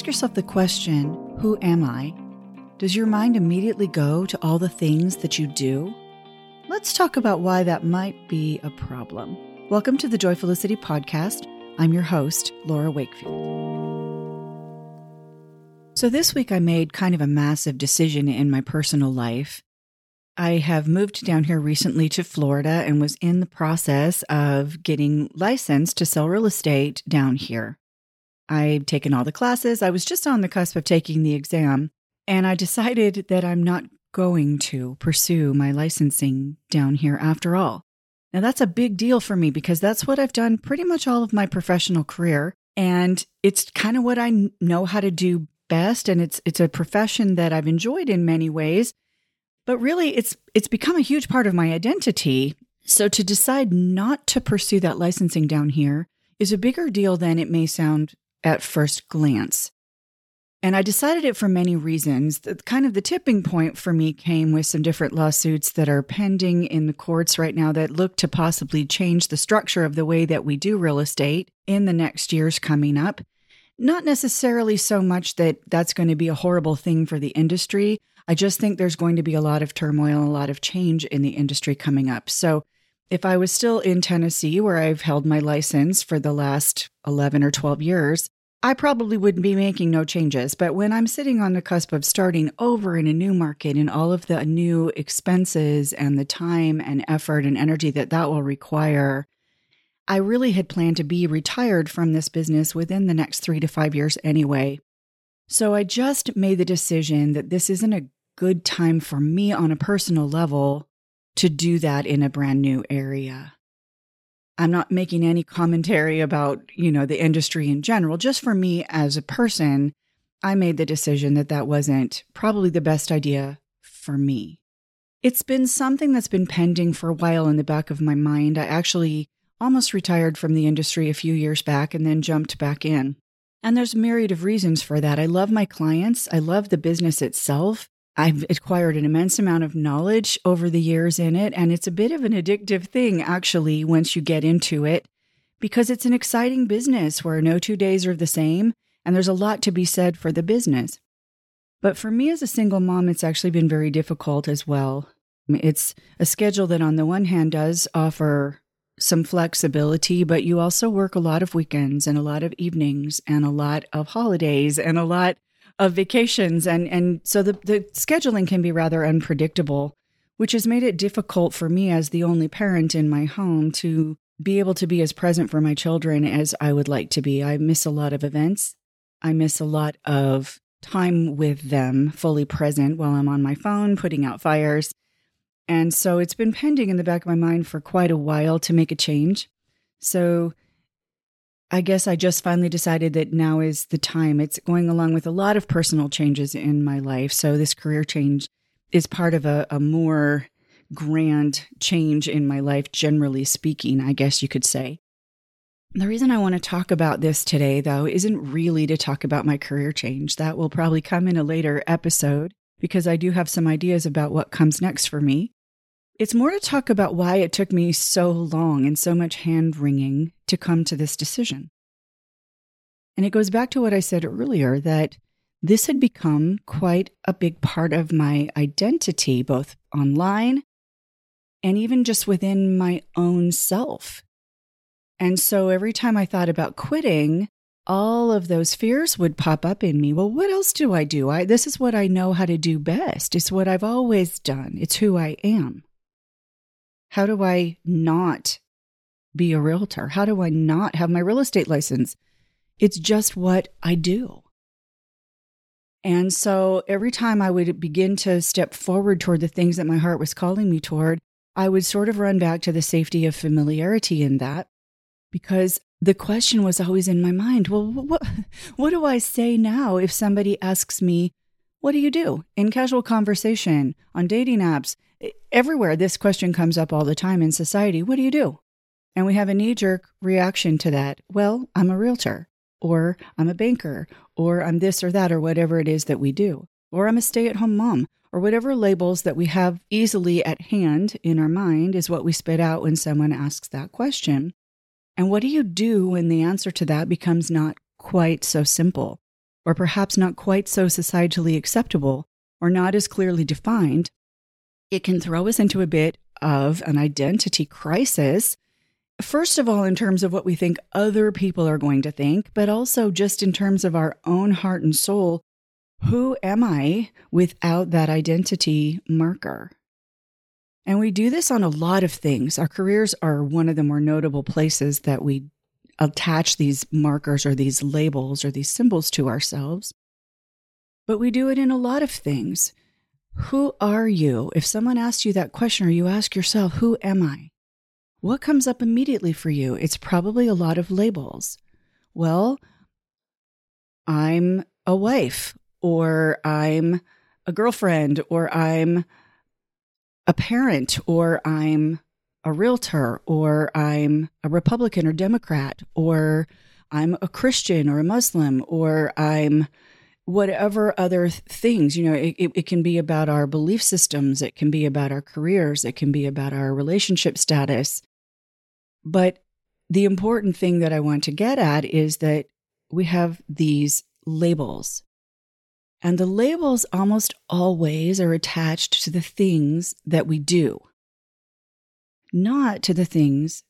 ask yourself the question, Who am I? Does your mind immediately go to all the things that you do? Let's talk about why that might be a problem. Welcome to the Joyfulicity podcast. I'm your host, Laura Wakefield. So, this week I made kind of a massive decision in my personal life. I have moved down here recently to Florida and was in the process of getting licensed to sell real estate down here. I'd taken all the classes. I was just on the cusp of taking the exam, and I decided that I'm not going to pursue my licensing down here after all. Now, that's a big deal for me because that's what I've done pretty much all of my professional career. And it's kind of what I know how to do best. And it's, it's a profession that I've enjoyed in many ways. But really, it's, it's become a huge part of my identity. So to decide not to pursue that licensing down here is a bigger deal than it may sound at first glance. And I decided it for many reasons. The, kind of the tipping point for me came with some different lawsuits that are pending in the courts right now that look to possibly change the structure of the way that we do real estate in the next years coming up. Not necessarily so much that that's going to be a horrible thing for the industry. I just think there's going to be a lot of turmoil a lot of change in the industry coming up. So if I was still in Tennessee, where I've held my license for the last 11 or 12 years, I probably wouldn't be making no changes. But when I'm sitting on the cusp of starting over in a new market and all of the new expenses and the time and effort and energy that that will require, I really had planned to be retired from this business within the next three to five years anyway. So I just made the decision that this isn't a good time for me on a personal level to do that in a brand new area. I'm not making any commentary about, you know, the industry in general. Just for me as a person, I made the decision that that wasn't probably the best idea for me. It's been something that's been pending for a while in the back of my mind. I actually almost retired from the industry a few years back and then jumped back in. And there's a myriad of reasons for that. I love my clients. I love the business itself. I've acquired an immense amount of knowledge over the years in it, and it's a bit of an addictive thing, actually, once you get into it, because it's an exciting business where no two days are the same, and there's a lot to be said for the business. But for me as a single mom, it's actually been very difficult as well. It's a schedule that, on the one hand, does offer some flexibility, but you also work a lot of weekends and a lot of evenings and a lot of holidays and a lot of vacations and and so the, the scheduling can be rather unpredictable which has made it difficult for me as the only parent in my home to be able to be as present for my children as I would like to be. I miss a lot of events. I miss a lot of time with them fully present while I'm on my phone putting out fires. And so it's been pending in the back of my mind for quite a while to make a change. So I guess I just finally decided that now is the time. It's going along with a lot of personal changes in my life. So this career change is part of a, a more grand change in my life, generally speaking, I guess you could say. The reason I want to talk about this today, though, isn't really to talk about my career change. That will probably come in a later episode because I do have some ideas about what comes next for me. It's more to talk about why it took me so long and so much hand wringing to come to this decision. And it goes back to what I said earlier that this had become quite a big part of my identity, both online and even just within my own self. And so every time I thought about quitting, all of those fears would pop up in me. Well, what else do I do? I, this is what I know how to do best. It's what I've always done. It's who I am. How do I not be a realtor? How do I not have my real estate license? It's just what I do. And so every time I would begin to step forward toward the things that my heart was calling me toward, I would sort of run back to the safety of familiarity in that because the question was always in my mind well, what, what do I say now if somebody asks me, What do you do in casual conversation, on dating apps? Everywhere this question comes up all the time in society what do you do? And we have a knee jerk reaction to that. Well, I'm a realtor, or I'm a banker, or I'm this or that, or whatever it is that we do, or I'm a stay at home mom, or whatever labels that we have easily at hand in our mind is what we spit out when someone asks that question. And what do you do when the answer to that becomes not quite so simple? or perhaps not quite so societally acceptable, or not as clearly defined, it can throw us into a bit of an identity crisis. First of all, in terms of what we think other people are going to think, but also just in terms of our own heart and soul. Who am I without that identity marker? And we do this on a lot of things. Our careers are one of the more notable places that we attach these markers or these labels or these symbols to ourselves. But we do it in a lot of things. Who are you? If someone asks you that question or you ask yourself, Who am I? What comes up immediately for you? It's probably a lot of labels. Well, I'm a wife, or I'm a girlfriend, or I'm a parent, or I'm a realtor, or I'm a Republican or Democrat, or I'm a Christian or a Muslim, or I'm whatever other things you know it, it, can be about our belief systems it can be about our careers it can be about our relationship status. But the important thing that i want to get at is that we have these labels. And the labels almost always are attached to the things that we do not to the things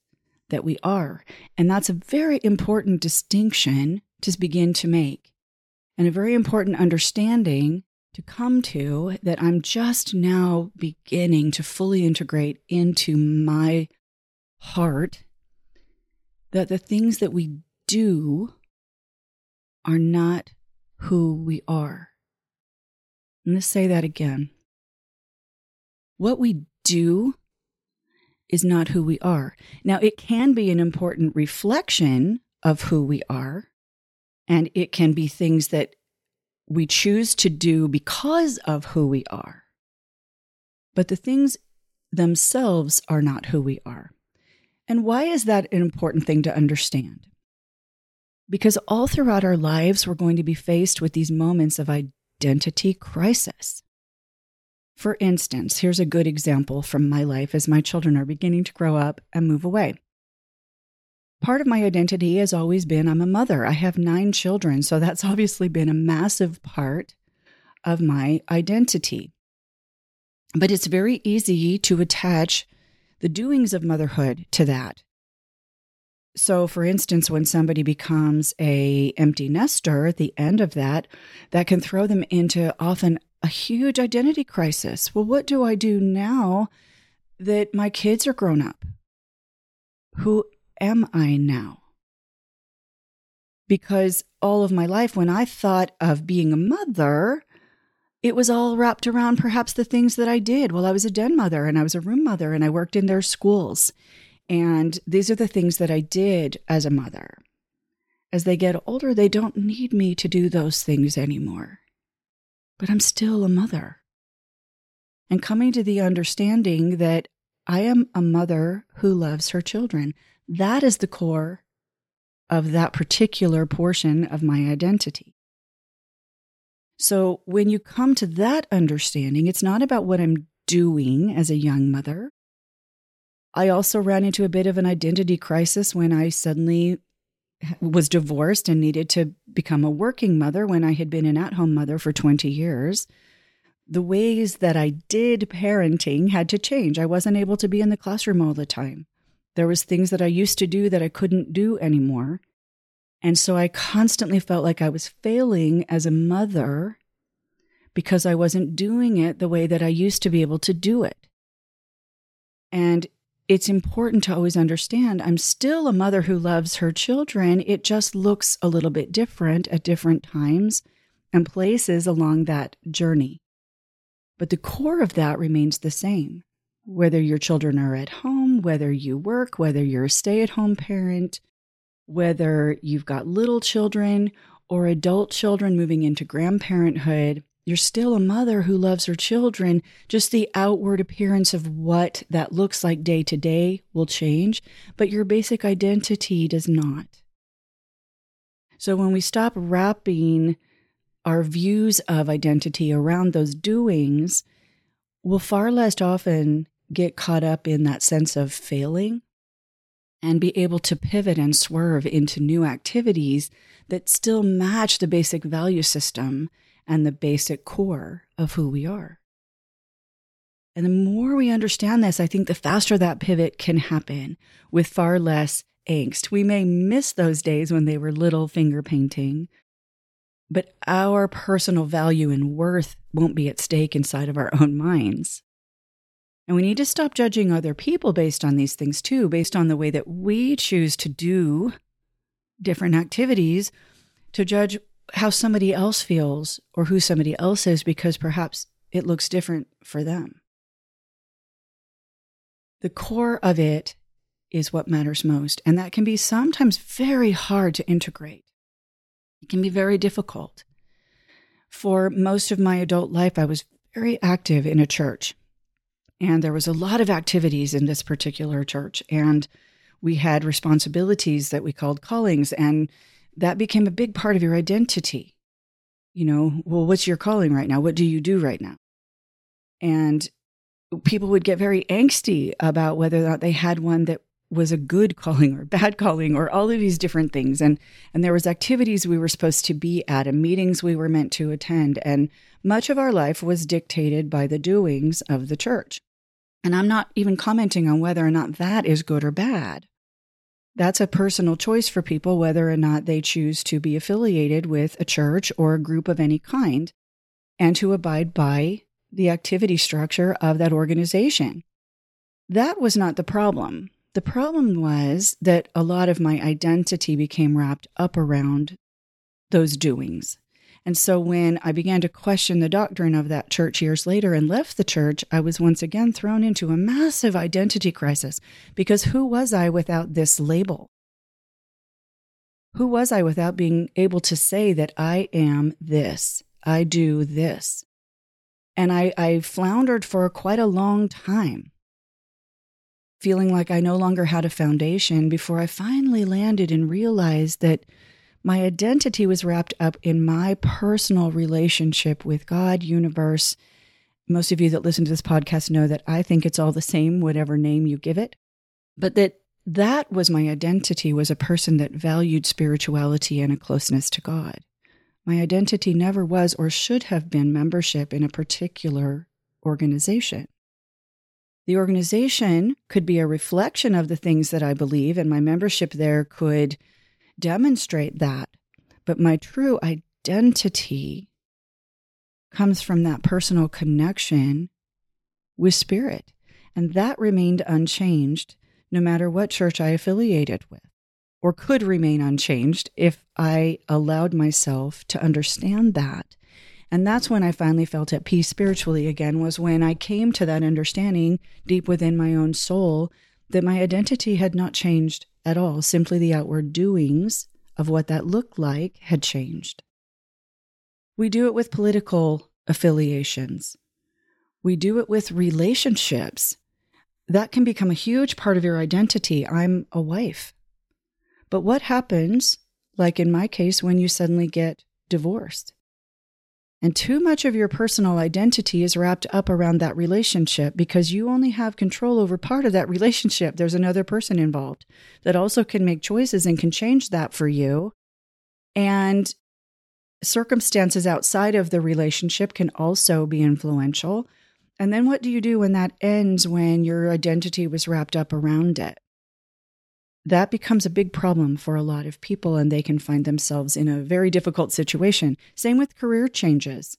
that we are. And that's a very important distinction to begin to make and a very important understanding to come to that I'm just now beginning to fully integrate into my heart that the things that we do are not who we are. I'm going to say that again. What we do is not who we are. Now, it can be an important reflection of who we are, and it can be things that we choose to do because of who we are. But the things themselves are not who we are. And why is that an important thing to understand? Because all throughout our lives, we're going to be faced with these moments of identity crisis. For instance, here's a good example from my life as my children are beginning to grow up and move away. Part of my identity has always been I'm a mother. I have nine children, so that's obviously been a massive part of my identity. But it's very easy to attach the doings of motherhood to that. So for instance, when somebody becomes a empty nester at the end of that, that can throw them into often a huge identity crisis. Well, what do I do now that my kids are grown up? Who am I now? Because all of my life, when I thought of being a mother, it was all wrapped around perhaps the things that I did. Well, I was a den mother and I was a room mother and I worked in their schools. And these are the things that I did as a mother. As they get older, they don't need me to do those things anymore. But I'm still a mother. And coming to the understanding that I am a mother who loves her children. That is the core of that particular portion of my identity. So when you come to that understanding, it's not about what I'm doing as a young mother. I also ran into a bit of an identity crisis when I suddenly was divorced and needed to become a working mother when I had been an at home mother for 20 years. The ways that I did parenting had to change. I wasn't able to be in the classroom all the time. There was things that I used to do that I couldn't do anymore. And so I constantly felt like I was failing as a mother because I wasn't doing it the way that I used to be able to do it. And it's important to always understand I'm still a mother who loves her children. It just looks a little bit different at different times and places along that journey. But the core of that remains the same whether your children are at home, whether you work, whether you're a stay at home parent, whether you've got little children or adult children moving into grandparenthood, you're still a mother who loves her children. Just the outward appearance of what that looks like day to day will change, but your basic identity does not. So when we stop wrapping our views of identity around those doings, we'll far less often get caught up in that sense of failing and be able to pivot and swerve into new activities that still match the basic value system and the basic core of who we are. And the more we understand this, I think the faster that pivot can happen with far less angst. We may miss those days when they were little finger painting, but our personal value and worth won't be at stake inside of our own minds. And we need to stop judging other people based on these things too, based on the way that we choose to do different activities, to judge how somebody else feels or who somebody else is because perhaps it looks different for them. The core of it is what matters most, and that can be sometimes very hard to integrate. It can be very difficult. For most of my adult life, I was very active in a church. And there was a lot of activities in this particular church. And we had responsibilities that we called callings. And that became a big part of your identity. You know, well, what's your calling right now? What do you do right now? And people would get very angsty about whether or not they had one that was a good calling or bad calling or all of these different things and and there was activities we were supposed to be at and meetings we were meant to attend and much of our life was dictated by the doings of the church and I'm not even commenting on whether or not that is good or bad. That's a personal choice for people whether or not they choose to be affiliated with a church or a group of any kind and to abide by the activity structure of that organization. That was not the problem. The problem was that a lot of my identity became wrapped up around those doings. And so when I began to question the doctrine of that church years later and left the church, I was once again thrown into a massive identity crisis because who was I without this label? Who was I without being able to say that I am this? I do this. And I, I floundered for quite a long time, feeling like I no longer had a foundation before I finally landed and realized that my identity was wrapped up in my personal relationship with God, universe. Most of you that listen to this podcast know that I think it's all the same, whatever name you give it. But that that was my identity was a person that valued spirituality and a closeness to God. My identity never was or should have been membership in a particular organization. The organization could be a reflection of the things that I believe, and my membership there could demonstrate that. But my true identity comes from that personal connection with spirit. And that remained unchanged no matter what church I affiliated with, or could remain unchanged if I allowed myself to understand that. And that's when I finally felt at peace spiritually again, was when I came to that understanding deep within my own soul that my identity had not changed at all. Simply the outward doings of what that looked like had changed. We do it with political affiliations. We do it with relationships. That can become a huge part of your identity. I'm a wife. But what happens, like in my case, when you suddenly get divorced? And too much of your personal identity is wrapped up around that relationship because you only have control over part of that relationship. There's another person involved that also can make choices and can change that for you. And circumstances outside of the relationship can also be influential. And then what do you do when that ends when your identity was wrapped up around it? That becomes a big problem for a lot of people, and they can find themselves in a very difficult situation. Same with career changes,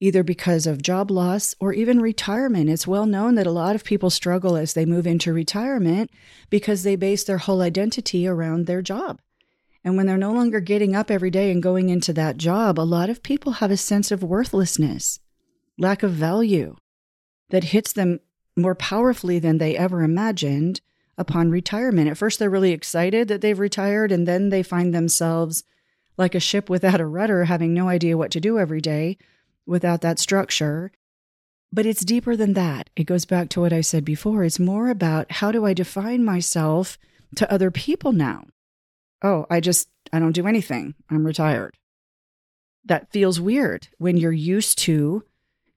either because of job loss or even retirement. It's well known that a lot of people struggle as they move into retirement because they base their whole identity around their job. And when they're no longer getting up every day and going into that job, a lot of people have a sense of worthlessness, lack of value that hits them more powerfully than they ever imagined upon retirement. At first, they're really excited that they've retired, and then they find themselves like a ship without a rudder, having no idea what to do every day without that structure. But it's deeper than that. It goes back to what I said before. It's more about how do I define myself to other people now? Oh, I just, I don't do anything. I'm retired. That feels weird when you're used to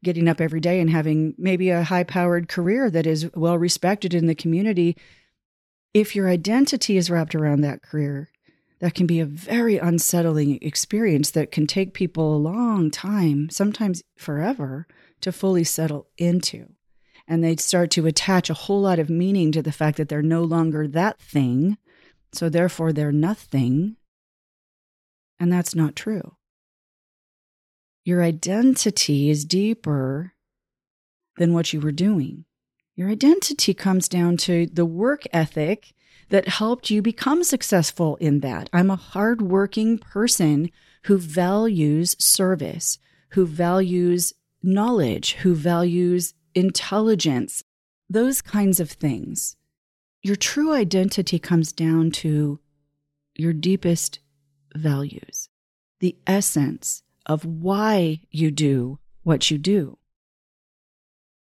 getting up every day and having maybe a high powered career that is well respected in the community if your identity is wrapped around that career, that can be a very unsettling experience that can take people a long time, sometimes forever, to fully settle into. And they start to attach a whole lot of meaning to the fact that they're no longer that thing. So therefore, they're nothing. And that's not true. Your identity is deeper than what you were doing. Your identity comes down to the work ethic that helped you become successful in that. I'm a hardworking person who values service, who values knowledge, who values intelligence, those kinds of things. Your true identity comes down to your deepest values, the essence of why you do what you do.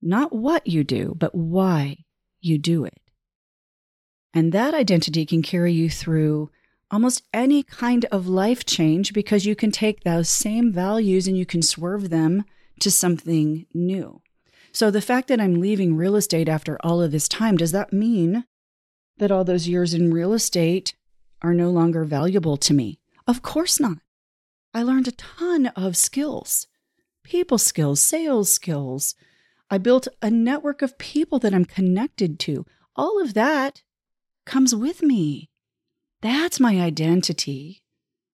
Not what you do, but why you do it. And that identity can carry you through almost any kind of life change because you can take those same values and you can swerve them to something new. So the fact that I'm leaving real estate after all of this time, does that mean that all those years in real estate are no longer valuable to me? Of course not. I learned a ton of skills people skills, sales skills. I built a network of people that I'm connected to. All of that comes with me. That's my identity,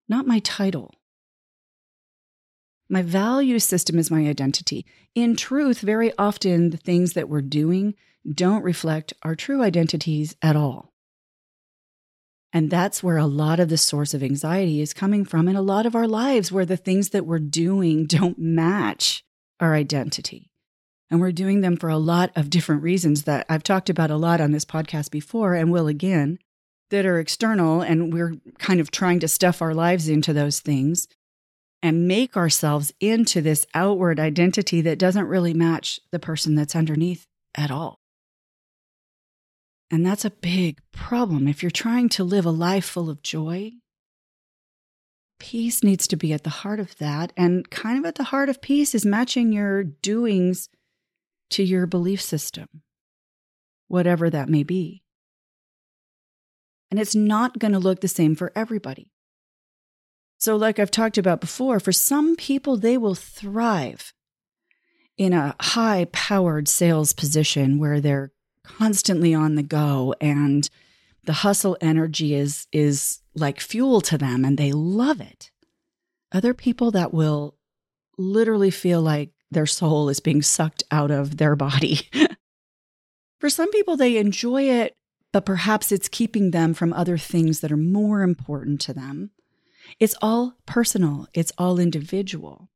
not my title. My value system is my identity. In truth, very often the things that we're doing don't reflect our true identities at all. And that's where a lot of the source of anxiety is coming from in a lot of our lives, where the things that we're doing don't match our identity. And we're doing them for a lot of different reasons that I've talked about a lot on this podcast before and will again, that are external. And we're kind of trying to stuff our lives into those things and make ourselves into this outward identity that doesn't really match the person that's underneath at all. And that's a big problem. If you're trying to live a life full of joy, peace needs to be at the heart of that. And kind of at the heart of peace is matching your doings to your belief system, whatever that may be. And it's not going to look the same for everybody. So, like I've talked about before, for some people, they will thrive in a high powered sales position where they're constantly on the go and the hustle energy is is like fuel to them and they love it. Other people that will literally feel like their soul is being sucked out of their body. For some people, they enjoy it, but perhaps it's keeping them from other things that are more important to them. It's all personal, it's all individual.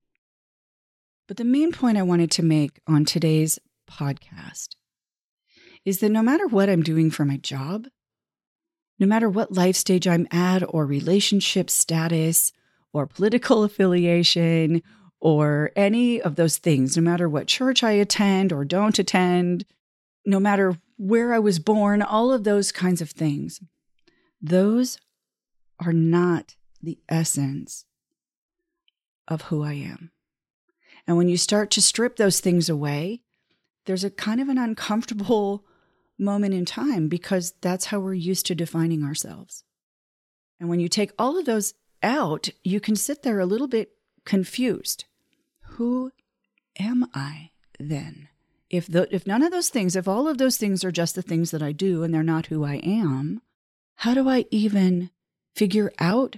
But the main point I wanted to make on today's podcast is that no matter what I'm doing for my job, no matter what life stage I'm at, or relationship status, or political affiliation, or any of those things, no matter what church I attend or don't attend, no matter where I was born, all of those kinds of things, those are not the essence of who I am. And when you start to strip those things away, there's a kind of an uncomfortable moment in time because that's how we're used to defining ourselves. And when you take all of those out, you can sit there a little bit confused who am I then? If the, if none of those things, if all of those things are just the things that I do and they're not who I am, how do I even figure out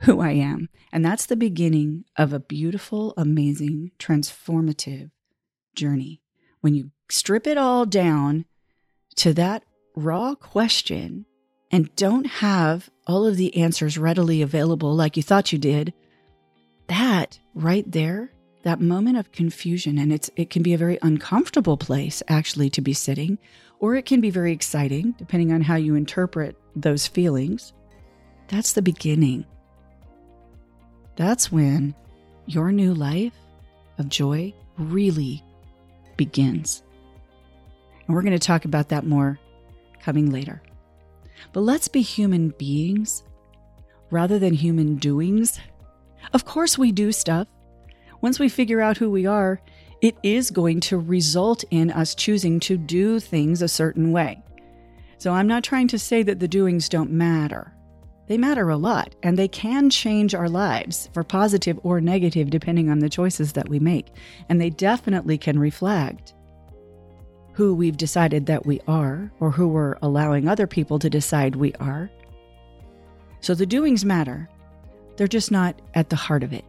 who I am? And that's the beginning of a beautiful, amazing, transformative journey. When you strip it all down to that raw question and don't have all of the answers readily available like you thought you did, that right there that moment of confusion and it's it can be a very uncomfortable place actually to be sitting or it can be very exciting depending on how you interpret those feelings. That's the beginning. That's when your new life of joy really begins. And we're going to talk about that more coming later. But let's be human beings rather than human doings. Of course we do stuff once we figure out who we are, it is going to result in us choosing to do things a certain way. So I'm not trying to say that the doings don't matter. They matter a lot, and they can change our lives for positive or negative depending on the choices that we make. And they definitely can reflect who we've decided that we are or who we're allowing other people to decide we are. So the doings matter, they're just not at the heart of it.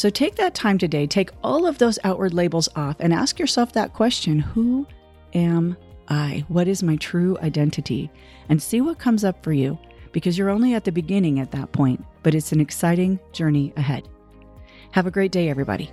So take that time today, take all of those outward labels off, and ask yourself that question Who am I? What is my true identity? And see what comes up for you because you're only at the beginning at that point, but it's an exciting journey ahead. Have a great day, everybody.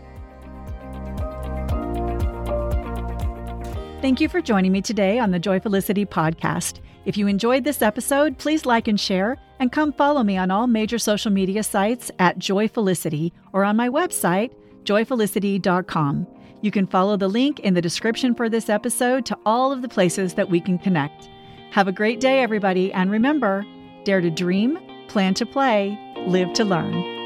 Thank you for joining me today on the Joyfulicity podcast. If you enjoyed this episode, please like and share, and come follow me on all major social media sites at Joyfulicity or on my website, joyfulicity.com. You can follow the link in the description for this episode to all of the places that we can connect. Have a great day, everybody, and remember dare to dream, plan to play, live to learn.